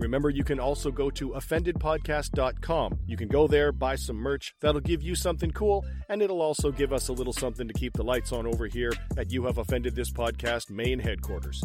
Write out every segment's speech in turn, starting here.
Remember, you can also go to offendedpodcast.com. You can go there, buy some merch. That'll give you something cool, and it'll also give us a little something to keep the lights on over here at You Have Offended This Podcast main headquarters.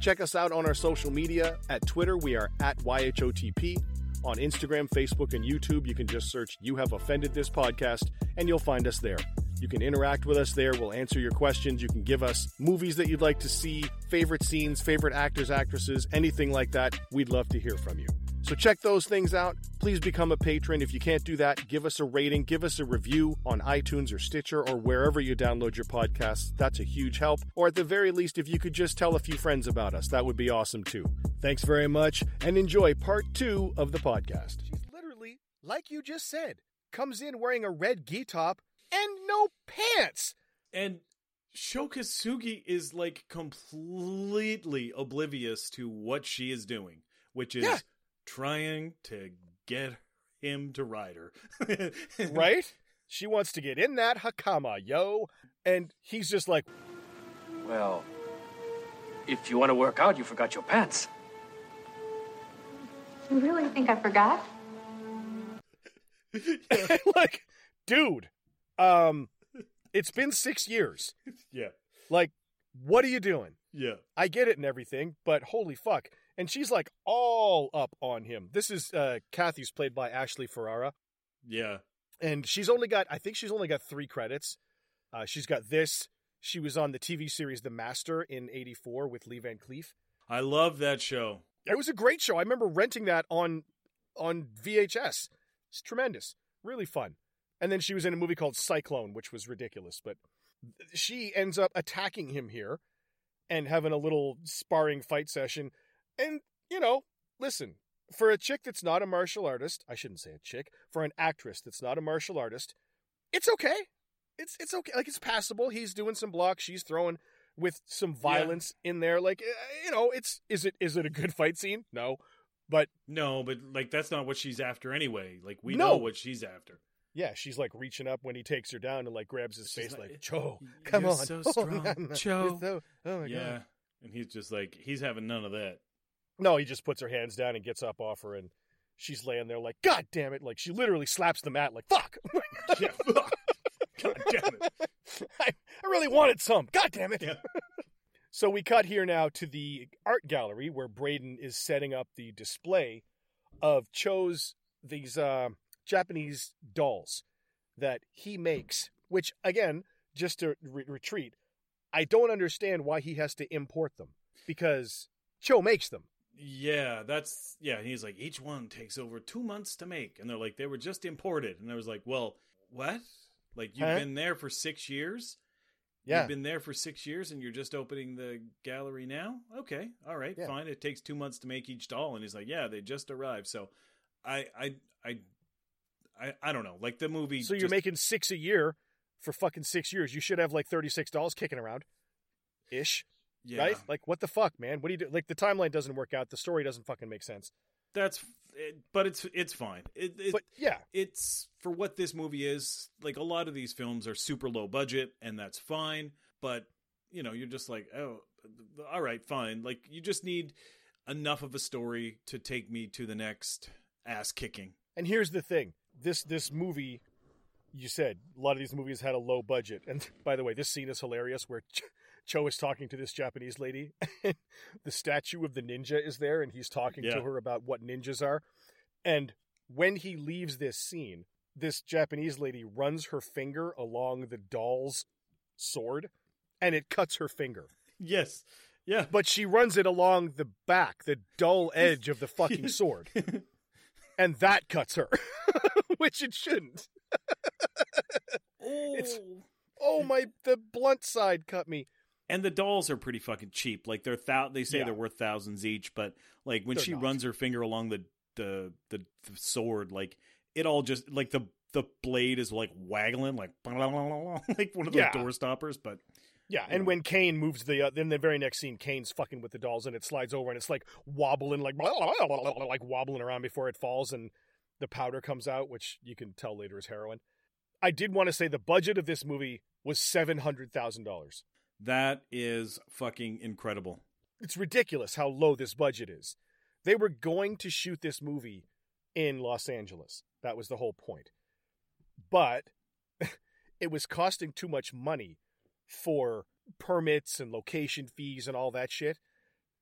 Check us out on our social media. At Twitter, we are at YHOTP. On Instagram, Facebook, and YouTube, you can just search You Have Offended This Podcast, and you'll find us there. You can interact with us there. We'll answer your questions. You can give us movies that you'd like to see, favorite scenes, favorite actors, actresses, anything like that. We'd love to hear from you. So check those things out. Please become a patron. If you can't do that, give us a rating, give us a review on iTunes or Stitcher or wherever you download your podcasts. That's a huge help. Or at the very least, if you could just tell a few friends about us, that would be awesome too. Thanks very much and enjoy part two of the podcast. She's literally, like you just said, comes in wearing a red gi top and no pants. And Sho Kosugi is like completely oblivious to what she is doing, which is Yeah. trying to get him to ride her. right? She wants to get in that hakama, yo. And he's just like, Well, if you want to work out, you forgot your pants. You really think I forgot? like, dude, um, it's been six years. yeah. Like, what are you doing? Yeah. I get it and everything, but holy fuck. And she's like all up on him. This is uh Kathy's played by Ashley Ferrare. Yeah. And she's only got I think she's only got three credits. Uh she's got this. She was on the TV series The Master in eighty four with Lee Van Cleef. I love that show. It was a great show. I remember renting that on on VHS. It's tremendous. Really fun. And then she was in a movie called Cyclone, which was ridiculous, but she ends up attacking him here and having a little sparring fight session. And, you know, listen, for a chick that's not a martial artist, I shouldn't say a chick, for an actress that's not a martial artist, it's okay. It's it's okay. Like it's passable. He's doing some blocks, she's throwing with some violence in there. Like uh, you know, it's is it is it a good fight scene? No. But No, but like that's not what she's after anyway. Like we No. know what she's after. Yeah, she's like reaching up when he takes her down and like grabs his She's face like, like, "You're come on. so Oh, strong, Joe." you're so- oh my god. yeah. god. And he's just like he's having none of that. No, he just puts her hands down and gets up off her and she's laying there like, God damn it. Like she literally slaps the mat like, fuck. Yeah. God damn it. I, I really wanted some. God damn it. Yeah. so we cut here now to the art gallery where Braden is setting up the display of Cho's these uh, Japanese dolls that he makes, which again, just to re- retreat, I don't understand why he has to import them because Cho makes them. Yeah, that's yeah. He's like, each one takes over two months to make, and they're like, they were just imported, and I was like, well, what? Like you've Huh? been there for six years? Yeah. You've been there for six years, and you're just opening the gallery now? Okay, all right, Yeah. fine. It takes two months to make each doll, and he's like, yeah, they just arrived. So, I, I, I, I, I don't know. Like the movie. So you're just- making six a year for fucking six years. You should have like thirty six dolls kicking around, ish. yeah, Right? Like what the fuck, man? What do you do? Like the timeline doesn't work out. The story doesn't fucking make sense. That's, it, but it's it's fine. It, it, But yeah, it's for what this movie is. Like a lot of these films are super low budget, and that's fine. But you know, you're just like, oh, all right, fine. Like you just need enough of a story to take me to the next ass kicking. and here's the thing: this this movie, you said a lot of these movies had a low budget. And by the way, this scene is hilarious where Ch- Cho is talking to this Japanese lady. the statue of the ninja is there, and he's talking Yeah. to her about what ninjas are. And when he leaves this scene, this Japanese lady runs her finger along the doll's sword, and it cuts her finger. Yes, yeah, But she runs it along the back, the dull edge of the fucking sword. And that cuts her, which it shouldn't. Oh. It's- Oh my! The blunt side cut me. and the dolls are pretty fucking cheap. Like they're thou- they say Yeah. they're worth thousands each, but like when They're she not. runs her finger along the, the the the sword, like it all just like the the blade is like waggling like like one of those Yeah. door stoppers. But Yeah, and when Kane moves the, uh, then the very next scene, Kane's fucking with the dolls, and it slides over, and it's like wobbling, like like wobbling around before it falls, and the powder comes out, which you can tell later is heroin. I did want to say the budget of this movie was seven hundred thousand dollars. that is fucking incredible. It's ridiculous how low this budget is. They were going to shoot this movie in Los Angeles. That was the whole point. But it was costing too much money for permits and location fees and all that shit.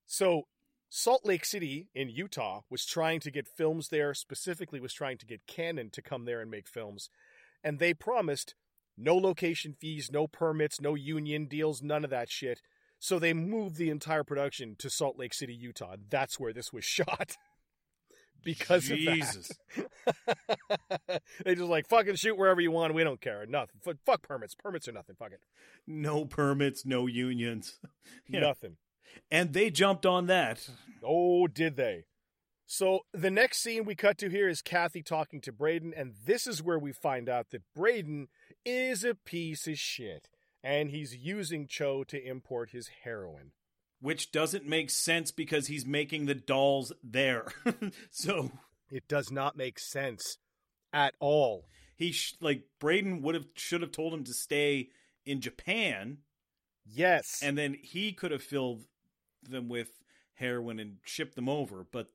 So Salt Lake City in Utah was trying to get films there, specifically was trying to get Canon to come there and make films. And they promised no location fees, no permits, no union deals, none of that shit. So they moved the entire production to Salt Lake City, Utah. That's where this was shot. Because Jesus. of that. they just like fucking shoot wherever you want. We don't care. Nothing. F- fuck permits. Permits are nothing. Fuck it. No permits, no unions. Yeah. Nothing. And they jumped on that. Oh, did they? So the next scene we cut to here is Kathy talking to Braden, and this is where we find out that Braden is a piece of shit, and he's using Cho to import his heroin. Which doesn't make sense because he's making the dolls there. so It does not make sense at all. he sh- like Braden would have should have told him to stay in Japan Yes. and then he could have filled them with heroin and shipped them over. But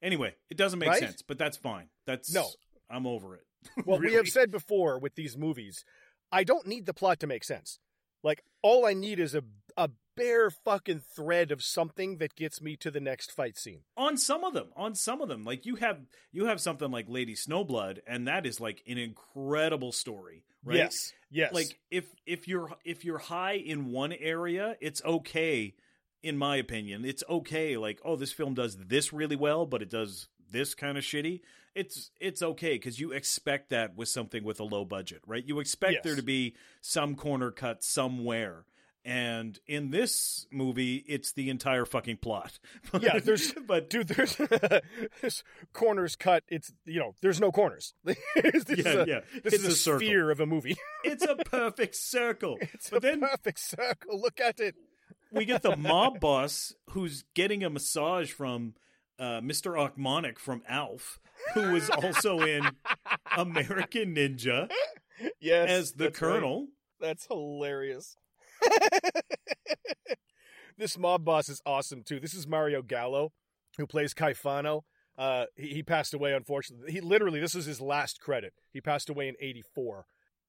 anyway, it doesn't make Right? sense. But that's fine. That's No. I'm over it. Well, we have said before with these movies, I don't need the plot to make sense. Like all I need is a a bare fucking thread of something that gets me to the next fight scene. on some of them on some of them like you have you have something like lady snowblood and that is like an incredible story right Yes. Yes. like if if you're if you're high in one area it's okay in my opinion it's okay like oh this film does this really well but it does this kind of shitty it's it's okay because you expect that with something with a low budget right you expect Yes. there to be some corner cut somewhere and in this movie it's the entire fucking plot Yeah, there's- but dude, there's this corners cut. It's you know, there's no corners. this is yeah, a, yeah. This it's is a, circle. sphere of a movie. It's a perfect circle. It's but a then perfect circle. Look at it. we get the mob boss who's getting a massage from uh, Mr. Ochmonek from Alf, who was also in American Ninja Yes, as the that's right. Colonel. That's hilarious. this mob boss is awesome too. This is Mario Gallo, who plays Caifano. Uh, he, he passed away, unfortunately. He literally, this is his last credit. He passed away in '84.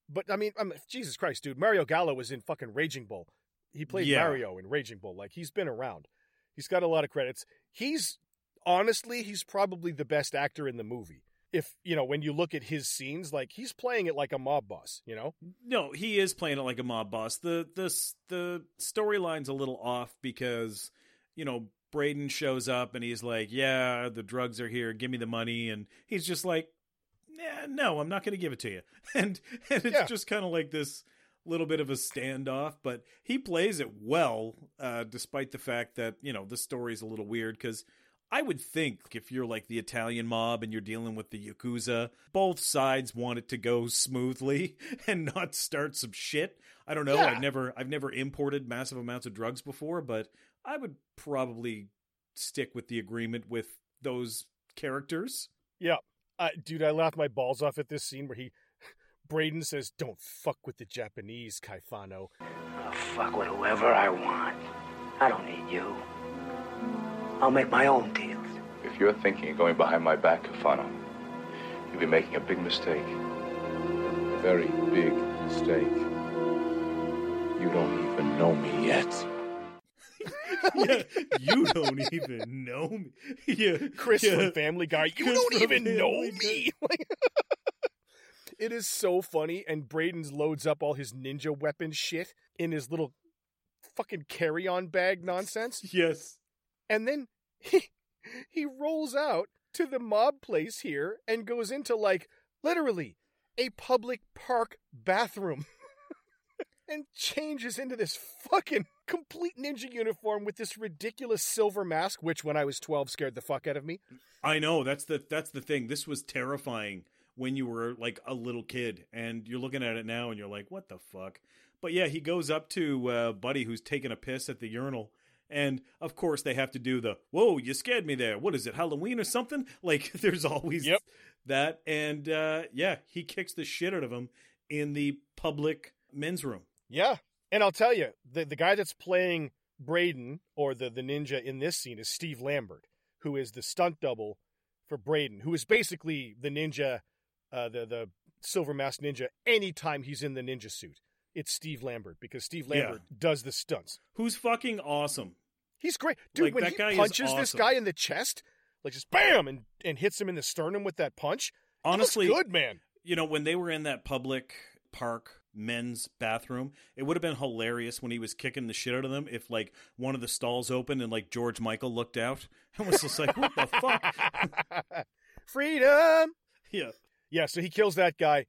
But I mean, I mean, Jesus Christ, dude! Mario Gallo was in fucking Raging Bull. He played Yeah. Mario in Raging Bull. Like he's been around. He's got a lot of credits. He's honestly, he's probably the best actor in the movie. If you know, when you look at his scenes, like he's playing it like a mob boss. You know? No, he is playing it like a mob boss. The the the storyline's a little off because you know Braden shows up and he's like, "Yeah, the drugs are here. Give me the money." And he's just like, "Yeah, no, I'm not going to give it to you." And and it's Yeah. just kind of like this little bit of a standoff, but he plays it well, uh, despite the fact that you know the story's a little weird because. I would think if you're like the Italian mob and you're dealing with the Yakuza, both sides want it to go smoothly and not start some shit. I don't know. Yeah. I've never I've never imported massive amounts of drugs before, but I would probably stick with the agreement with those characters. Yeah, uh, dude, I laughed my balls off at this scene where he, Braden says, "Don't fuck with the Japanese, Caifano." I'll fuck with whoever I want. I don't need you. I'll make my own deals. If you're thinking of going behind my back, Caifano, you'll be making a big mistake. A very big mistake. You don't even know me yet. yeah, you don't even know me. Yeah, Chris yeah. from Family Guy, you Chris don't from even know Family me. It is so funny, and Braden loads up all his ninja weapon shit in his little fucking carry-on bag nonsense, Yes. And then he he rolls out to the mob place here and goes into like literally a public park bathroom and changes into this fucking complete ninja uniform with this ridiculous silver mask, which when I was 12 scared the fuck out of me. I know that's the that's the thing. This was terrifying when you were like a little kid, and you're looking at it now, and you're like, "What the fuck?" But yeah, he goes up to uh, Buddy, who's taking a piss at the urinal, and of course they have to do the "Whoa, you scared me there." What is it, Halloween or something? Like, there's always Yep. that, and uh, yeah, he kicks the shit out of him in the public men's room. Yeah. And I'll tell you, the, the guy that's playing Braden or the, the ninja in this scene is Steve Lambert, who is the stunt double for Braden, who is basically the ninja, uh, the, the silver mask ninja, anytime he's in the ninja suit. It's Steve Lambert because Steve Yeah. Lambert does the stunts. Who's fucking awesome? He's great. Dude, Like, when that he punches this guy in the chest, like just bam, and, and hits him in the sternum with that punch, Honestly, good, man. you know, when they were in that public park men's bathroom, it would have been hilarious when he was kicking the shit out of them if like one of the stalls opened and like George Michael looked out and was just like, what the fuck? Freedom. Yeah. Yeah, so he kills that guy,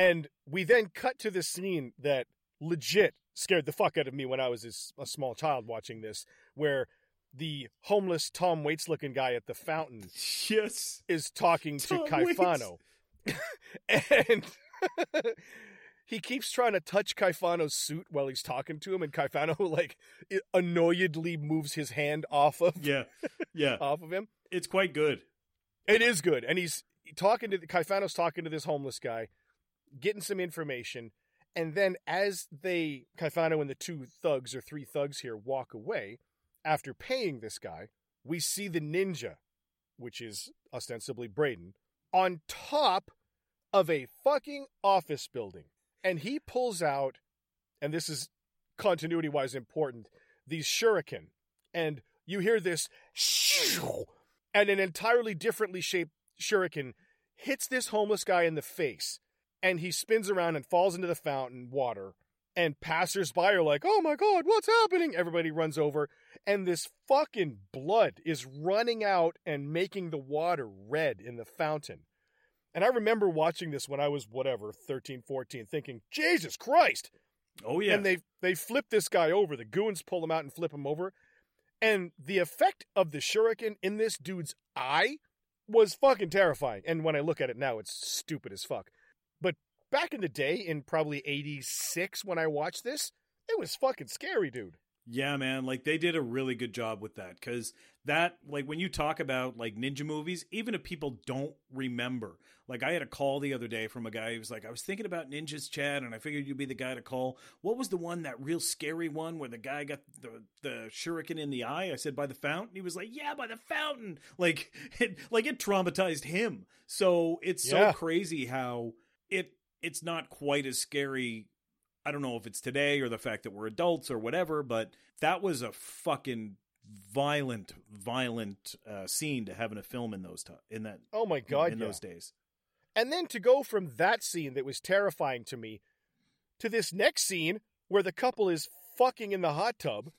and we then cut to the scene that legit scared the fuck out of me when I was a small child watching this, where the homeless Tom Waits looking guy at the fountain Yes. is talking to Tom Caifano. and he keeps trying to touch Caifano's suit while he's talking to him, and Caifano like annoyedly moves his hand off of Yeah. Yeah. off of him. It's quite good. It is good, and he's talking to Caifano's talking to this homeless guy, getting some information, and then as they Caifano and the two thugs or three thugs here walk away after paying this guy, we see the ninja, which is ostensibly Braden, on top of a fucking office building, and he pulls out, and this is continuity wise important, these shuriken, and you hear this and an entirely differently shaped shuriken hits this homeless guy in the face and he spins around and falls into the fountain water and passersby are like oh my god what's happening everybody runs over and this fucking blood is running out and making the water red in the fountain and i remember watching this when i was whatever 13 14 thinking jesus christ Oh yeah. and they they flip this guy over. The goons pull him out and flip him over. And the effect of the shuriken in this dude's eye was fucking terrifying. And when I look at it now, it's stupid as fuck. Back in the day, in probably 86 when I watched this, it was fucking scary, dude. Yeah, man, like they did a really good job with that cuz that like when you talk about like ninja movies, even if people don't remember. Like I had a call the other day from a guy who was like, "I was thinking about ninjas, Chad, and I figured you'd be the guy to call. What was the one that real scary one where the guy got the the shuriken in the eye?" I said, "By the fountain." He was like, "Yeah, by the fountain." Like it like it traumatized him. So it's Yeah. so crazy how it it's not quite as scary I don't know if it's today or the fact that we're adults or whatever, but that was a fucking violent, violent uh, scene to have in a film in those ti in that Oh my god, in yeah. those days. And then to go from that scene that was terrifying to me to this next scene where the couple is fucking in the hot tub.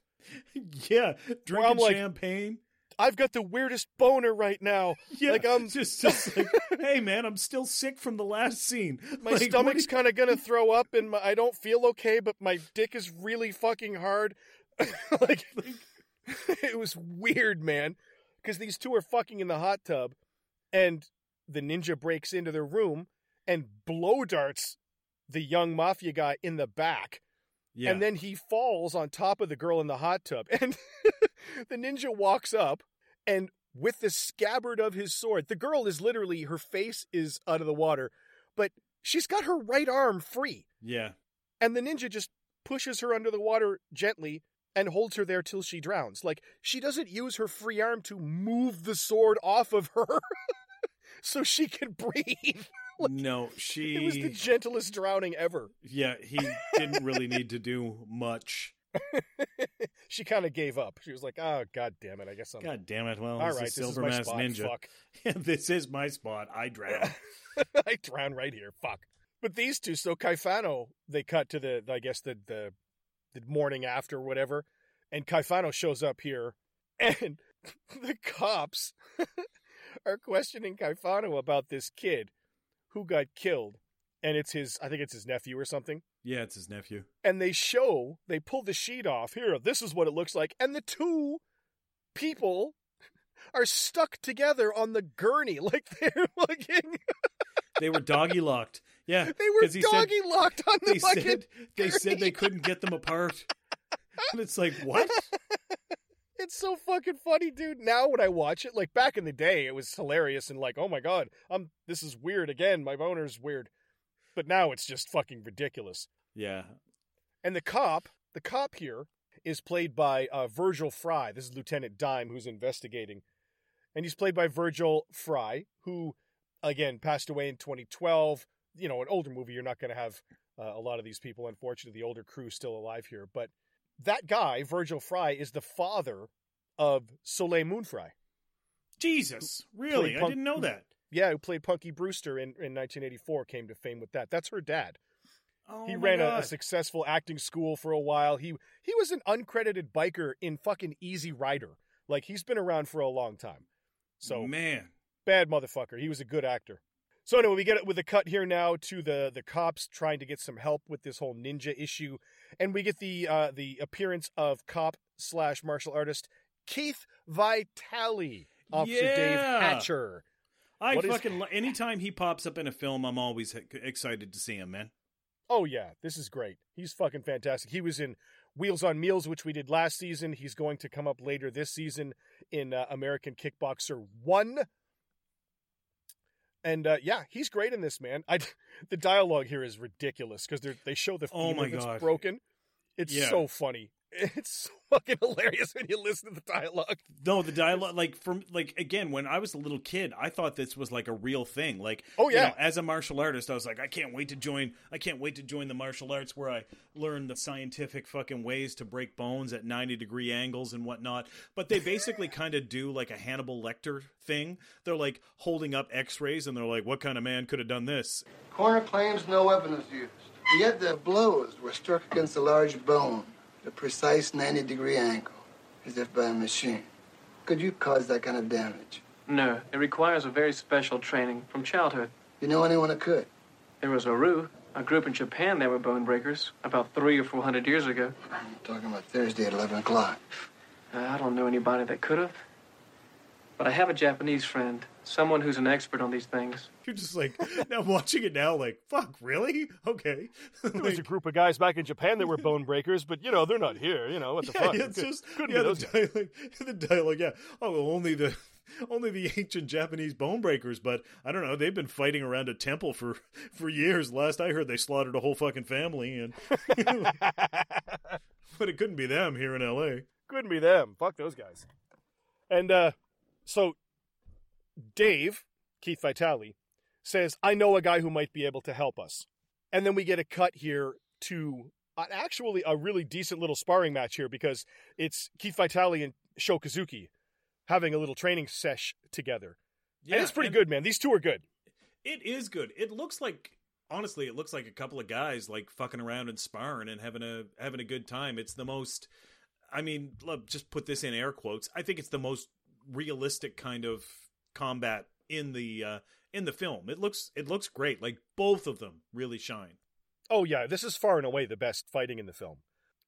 yeah, drinking like- champagne. I've got the weirdest boner right now. Yeah, like I'm just just like, hey man, I'm still sick from the last scene. My Like, stomach's kind of gonna throw up, and my, I don't feel okay. But my dick is really fucking hard. like, it was weird, man. Because these two are fucking in the hot tub, and the ninja breaks into their room and blow darts the young mafia guy in the back, yeah, and then he falls on top of the girl in the hot tub, and the ninja walks up and. With the scabbard of his sword, the girl is literally her face is out of the water, but she's got her right arm free. yeah, And the ninja just pushes her under the water gently and holds her there till she drowns. Like, she doesn't use her free arm to move the sword off of her so she can breathe. no, she. It was the gentlest drowning ever. yeah, he didn't really need to do much. she kind of gave up. She was like, oh, god damn it. I guess I'm. God damn it! Well, All is this is my Mask spot. Ninja. Fuck. this is my spot. I drown. I drown right here. Fuck. But these two, so Caifano, they cut to the, I guess the the, the morning after, whatever, and Caifano shows up here, and the cops are questioning Caifano about this kid who got killed, and it's his, I think it's his nephew or something. Yeah, it's his nephew. And they show, they pull the sheet off. Here, this is what it looks like. And the two people are stuck together on the gurney, like they're fucking. They were doggy locked. Yeah, They were he said- doggy locked on the they fucking. said they said they couldn't get them apart. And it's like, what? It's so fucking funny, dude. Now when I watch it, like back in the day, it was hilarious and like, oh my god, I'm this is weird again. My boner's weird, but now it's just fucking ridiculous. Yeah. And the cop, the cop here, is played by uh, Virgil Frye. This is Lieutenant Dime who's investigating, and he's played by Virgil Frye, who again passed away in 2012. You know, an older movie. You're not going to have uh, a lot of these people. Unfortunately, the older crew's still alive here, but that guy, Virgil Frye, is the father of Soleil Moon Frye. Jesus, really? Played I didn't know that. Yeah, who played Punky Brewster in, in 1984, came to fame with that. That's her dad. Oh he ran a, a successful acting school for a while. He he was an uncredited biker in fucking Easy Rider. Like he's been around for a long time. So man, bad motherfucker. He was a good actor. So anyway, we get it with a cut here now to the the cops trying to get some help with this whole ninja issue, and we get the uh, the appearance of cop slash martial artist Keith Vitale, Officer Dave Yeah. Hatcher. I What is- fucking li- anytime he pops up in a film, I'm always h- excited to see him, man. Oh yeah, this is great. He's fucking fantastic. He was in Wheels on Meals, which we did last season. He's going to come up later this season in uh, American Kickboxer One. And uh, yeah, he's great in this man. I the dialogue here is ridiculous because they they show the Oh femur my that's God. broken. It's Yeah. so funny. It's so fucking hilarious when you listen to the dialogue. No, the dialogue, like from like again, when I was a little kid, I thought this was like a real thing. Like, Oh, you yeah. know, as a martial artist, I was like, I can't wait to join. I can't wait to join the martial arts where I learn the scientific fucking ways to break bones at ninety degree angles and whatnot. But they basically kind of do like a Hannibal Lecter thing. They're like holding up X rays and they're like, what kind of man could have done this? Coroner claims no weapon was used. Yet the blows were struck against a large bone, a precise 90 degree angle, as if by a machine. Could you cause that kind of damage? No, it requires a very special training from childhood. You know anyone that could? There was Oru, a group in Japan that were bone breakers, about three or four hundred years ago. I'm talking about Thursday at 11 o'clock. I don't know anybody that could have. But I have a Japanese friend, someone who's an expert on these things. You're just like now watching it now, like fuck, really? Okay. There was a group of guys back in Japan that were bone breakers, but you know they're not here. You know what the yeah, fuck? yeah, it's Could- just couldn't yeah, be the those guys. dialogue, the dialogue. Yeah. Oh, well, only the only the ancient Japanese bone breakers, but I don't know. They've been fighting around a temple for for years. Last I heard, they slaughtered a whole fucking family, and but it couldn't be them here in L.A. couldn't be them. Fuck those guys. And uh so Dave, Keith Vitale, says, I know a guy who might be able to help us. And then we get a cut here to actually a really decent little sparring match here because it's Keith Vitale and Sho Kosugi having a little training sesh together. Yeah, and it's pretty good, man. These two are good. It is good. It looks like honestly, it looks like a couple of guys like fucking around and sparring and having a having a good time. It's the most. I mean, just put this in air quotes. I think it's the most realistic kind of combat in the uh in the film. It looks it looks great. Like both of them really shine. Oh yeah, this is far and away the best fighting in the film.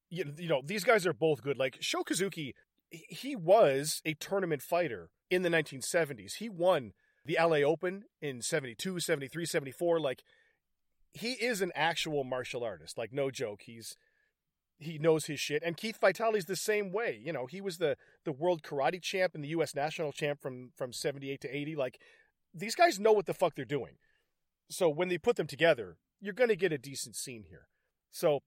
You, you know, these guys are both good. Like Sho Kosugi, he- he was a tournament fighter in the 1970s. He won the LA Open in 72, 73, 74. Like he is an actual martial artist. Like no joke. He's he knows his shit. And Keith Vitale's the same way. You know, he was the the world karate champ and the US national champ from from 78 to 80. Like these guys know what the fuck they're doing. So when they put them together, you're going to get a decent scene here. So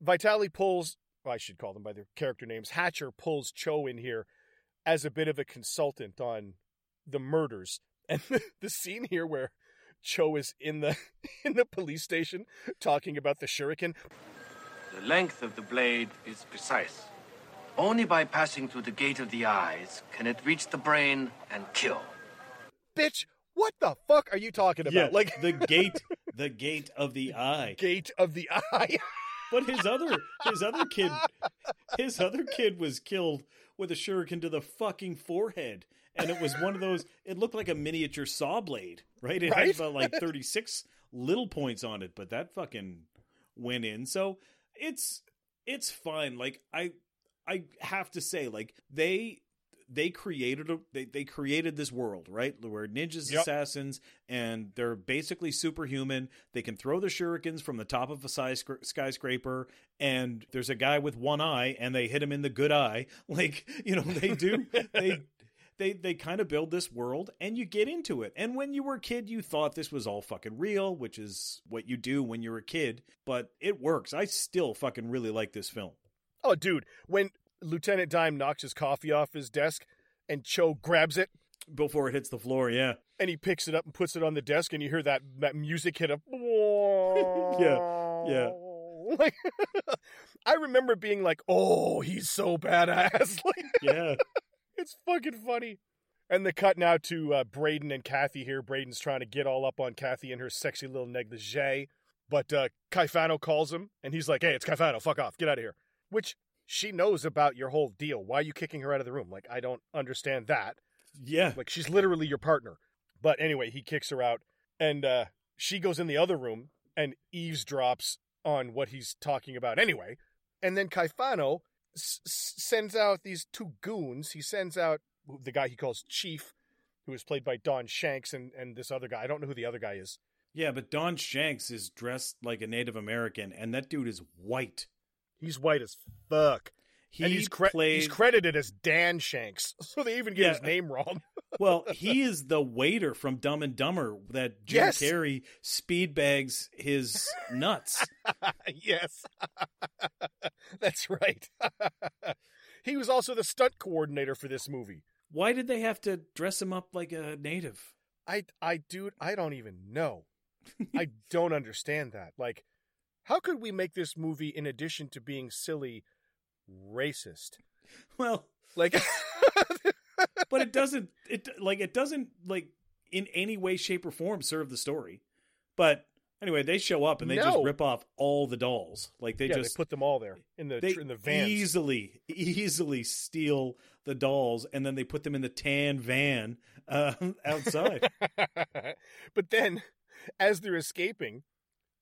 Vitale pulls, well, I should call them by their character names. Hatcher pulls Cho in here as a bit of a consultant on the murders. And the scene here where Cho is in the in the police station talking about the shuriken. The length of the blade is precise. Only by passing through the gate of the eyes can it reach the brain and kill. Bitch, what the fuck are you talking about? like the gate, the gate of the eye, gate of the eye. But his other his other kid his other kid was killed with a shuriken to the fucking forehead. and it was one of those. It looked like a miniature saw blade, right? It Right? had about like thirty six little points on it, but that fucking went in. So it's it's fine. Like I I have to say, like they they created a they, they created this world right where ninjas Yep. assassins and they're basically superhuman they can throw the shurikens from the top of a skyscra- skyscraper and there's a guy with one eye and they hit him in the good eye like you know they do they they they kind of build this world and you get into it and when you were a kid you thought this was all fucking real which is what you do when you're a kid but it works i still fucking really like this film Oh, dude, when Lieutenant Dime knocks his coffee off his desk and Cho grabs it before it hits the floor yeah and he picks it up and puts it on the desk and you hear that, that music hit up. Yeah, yeah. Like, I remember being like, oh, he's so badass. Like, yeah it's fucking funny. And the cut now to uh, Braden and Kathy here. Braden's trying to get all up on Kathy in her sexy little negligee. But uh, Caifano calls him, and he's like, hey, it's Caifano, fuck off, get out of here. Which she knows about your whole deal. Why are you kicking her out of the room? Like, I don't understand that. yeah Like, she's literally your partner. But anyway, he kicks her out, and uh, she goes in the other room and eavesdrops on what he's talking about anyway. And then Caifano s- sends out these two goons. He sends out the guy he calls Chief, who is played by Don Shanks, and, and this other guy. I don't know who the other guy is. Yeah, but Don Shanks is dressed like a Native American, and that dude is white. He's white as fuck. He and he's, cre- played. he's credited as Dan Shanks, so they even get Yeah. his name wrong. well, he is the waiter from Dumb and Dumber that Jim Yes. Carrey speed bags his nuts. yes. That's right. he was also the stunt coordinator for this movie. Why did they have to dress him up like a native? I I dude, I don't even know. I don't understand that. Like how could we make this movie in addition to being silly racist? Well, Like but it doesn't. It like it doesn't like in any way, shape, or form serve the story. But anyway, they show up and they just rip off all the dolls. Like they yeah, just they put them all there in the in the vans. easily easily steal the dolls and then they put them in the tan van uh, outside but then as they're escaping,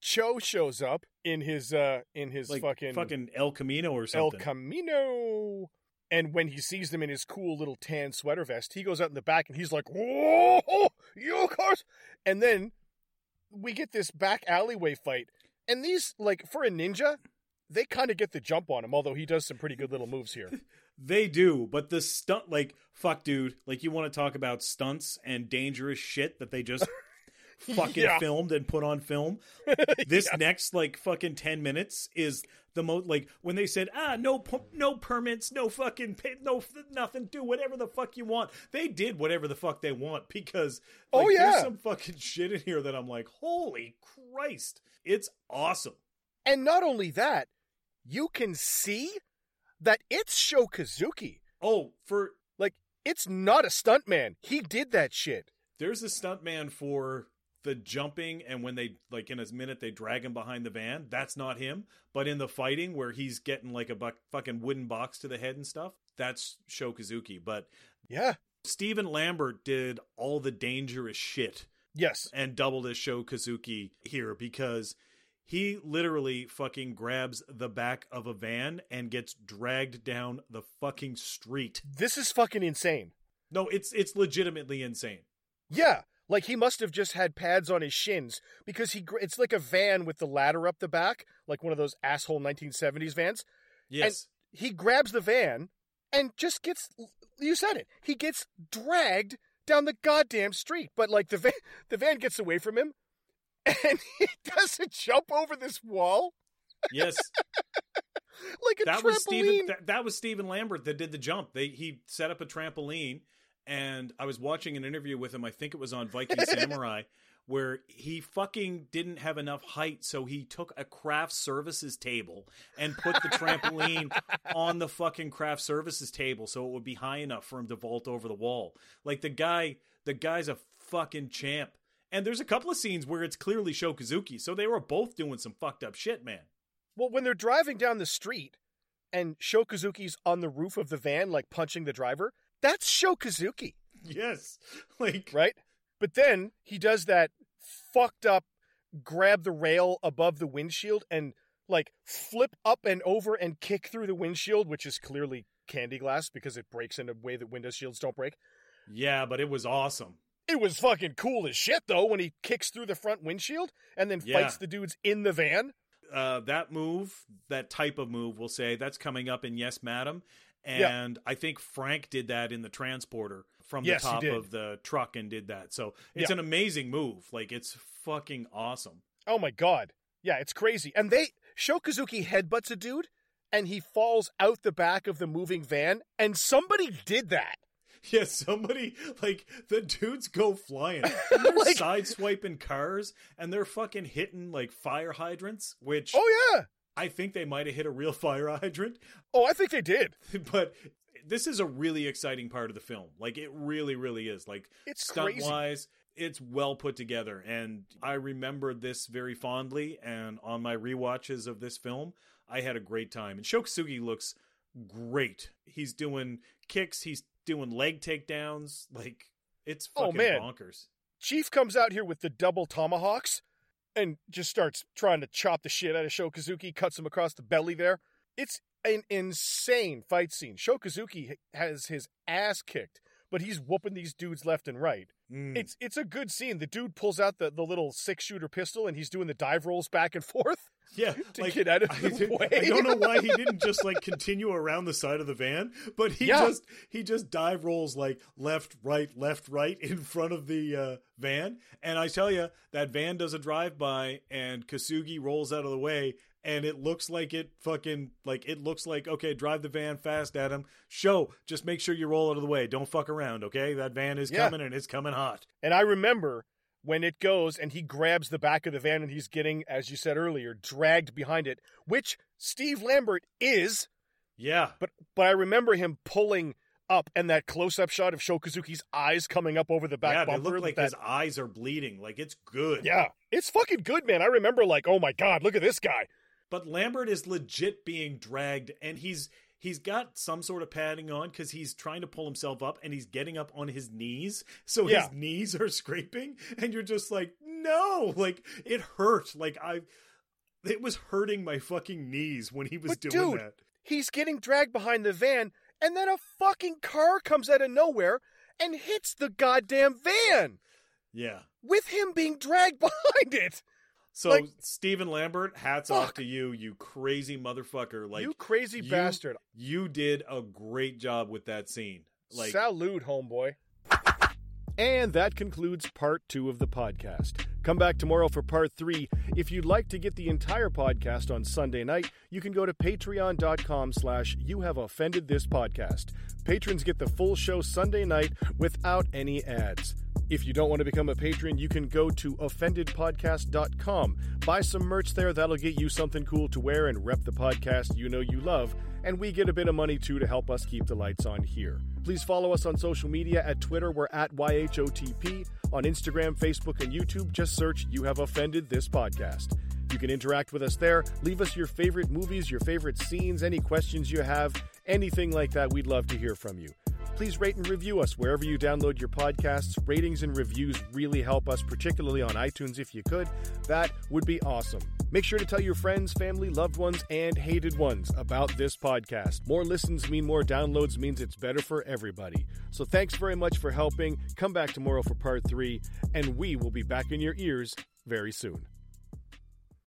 Cho shows up in his uh in his like fucking fucking el camino or something. El Camino. And when he sees them in his cool little tan sweater vest, he goes out in the back and he's like, "Whoa, you cars!" And then we get this back alleyway fight, and these like for a ninja, they kind of get the jump on him. Although he does some pretty good little moves here. they do but the stunt like fuck dude like you want to talk about stunts and dangerous shit that they just fucking Yeah. filmed and put on film this next like fucking 10 minutes is the most like when they said ah no no permits no fucking pay, no nothing do whatever the fuck you want they did whatever the fuck they want because Oh, yeah. there's some fucking shit in here that i'm like holy christ it's awesome And not only that, you can see that it's Sho Kosugi. oh for Like it's not a stuntman. He did that shit. there's a stuntman for the jumping and when they like in a minute they drag him behind the van that's not him but in the fighting where he's getting like a buck, fucking wooden box to the head and stuff that's Sho Kosugi but Yeah. stephen Lambert did all the dangerous shit Yes. and doubled as Sho Kosugi here because he literally fucking grabs the back of a van and gets dragged down the fucking street. This is fucking insane. No, it's it's legitimately insane. Yeah, like he must have just had pads on his shins because he it's like a van with the ladder up the back, like one of those asshole 1970s vans. Yes. He grabs the van and just gets you said it. He gets dragged down the goddamn street, but like the van the van gets away from him and he doesn't jump over this wall yes. like a that trampoline. was Steven that, that was Stephen Lambert that did the jump. They he set up a trampoline and I was watching an interview with him, I think it was on Viking Samurai, where he fucking didn't have enough height, so he took a craft services table and put the trampoline on the fucking craft services table so it would be high enough for him to vault over the wall. Like the guy the guy's a fucking champ. And there's a couple of scenes where it's clearly Sho Kosugi, so they were both doing some fucked up shit, man. Well, when they're driving down the street and Sho Kosugi's on the roof of the van, like punching the driver, that's Sho Kosugi. yes. Like right? But then he does that fucked up grab the rail above the windshield and like flip up and over and kick through the windshield, which is clearly candy glass because it breaks in a way that window shields don't break. Yeah, but it was awesome. It was fucking cool as shit though when he kicks through the front windshield and then Yeah. fights the dudes in the van. Uh, that move, that type of move, we'll say, that's coming up in Yes, Madam. Yeah. And I think Frank did that in the transporter from Yes, the top of the truck and did that. So it's Yeah. an amazing move. Like it's fucking awesome. Oh my god. Yeah, it's crazy. And they Sho Kosugi headbutts a dude and he falls out the back of the moving van and somebody did that. Yeah, somebody like the dudes go flying. They're Like- side swiping cars and they're fucking hitting like fire hydrants, which Oh yeah. I think they might have hit a real fire hydrant. Oh, I think they did. but this is a really exciting part of the film. Like it really, really is. Like It's stunt wise, it's well put together, and I remember this very fondly. And on my rewatches of this film, I had a great time. And Sho Kosugi looks great. He's doing kicks. He's doing leg takedowns. Like it's Oh, fucking man. bonkers. Chief comes out here with the double tomahawks and just starts trying to chop the shit out of Sho Kosugi, cuts him across the belly there. It's an insane fight scene. Sho Kosugi has his ass kicked, but he's whooping these dudes left and right. Mm. It's it's a good scene. The dude pulls out the, the little six shooter pistol and he's doing the dive rolls back and forth. Yeah, to get out of I, the way. I don't know why he didn't just like continue around the side of the van, but he Yeah. just he just dive rolls like left, right, left, right in front of the uh, van. And I tell you, that van does a drive by, and Kosugi rolls out of the way, and it looks like it fucking like it looks like okay, drive the van fast at him. Show, just make sure you roll out of the way. Don't fuck around, okay? That van is Yeah. coming, and it's coming hot. And I remember when it goes and he grabs the back of the van and he's getting, as you said earlier, dragged behind it, which Steve Lambert is. Yeah, But but I remember him pulling up and that close up shot of Sho Kosugi's eyes coming up over the back yeah, they bumper. look like that, his eyes are bleeding. Like it's good. Yeah, it's fucking good, man. I remember like, oh my god, look at this guy. But Lambert is legit being dragged, and he's he's got some sort of padding on because he's trying to pull himself up, and he's getting up on his knees, so Yeah. his knees are scraping, and you're just like, no, like it hurt, like I, it was hurting my fucking knees when he was But doing dude, that. He's getting dragged behind the van, and then a fucking car comes out of nowhere and hits the goddamn van Yeah. with him being dragged behind it. So Like- Stephen Lambert, hats off to you, you crazy motherfucker! Like you crazy you- bastard. you did a great job with that scene. Like Salute, homeboy. And that concludes part two of the podcast. Come back tomorrow for part three. If you'd like to get the entire podcast on Sunday night, you can go to patreon.com slash you have offended this podcast. Patrons get the full show Sunday night without any ads. If you don't want to become a patron, you can go to offendedpodcast.com. Buy some merch there. That'll get you something cool to wear and rep the podcast you know you love. And we get a bit of money too to help us keep the lights on here. Please follow us on social media at Twitter, we're at YHOTP. On Instagram, Facebook, and YouTube, just search You Have Offended This Podcast. You can interact with us there. Leave us your favorite movies, your favorite scenes, any questions you have, anything like that. We'd love to hear from you. Please rate and review us wherever you download your podcasts. Ratings and reviews really help us, particularly on iTunes if you could. That would be awesome. Make sure to tell your friends, family, loved ones, and hated ones about this podcast. More listens mean more downloads means it's better for everybody. So thanks very much for helping. Come back tomorrow for part three, and we will be back in your ears very soon.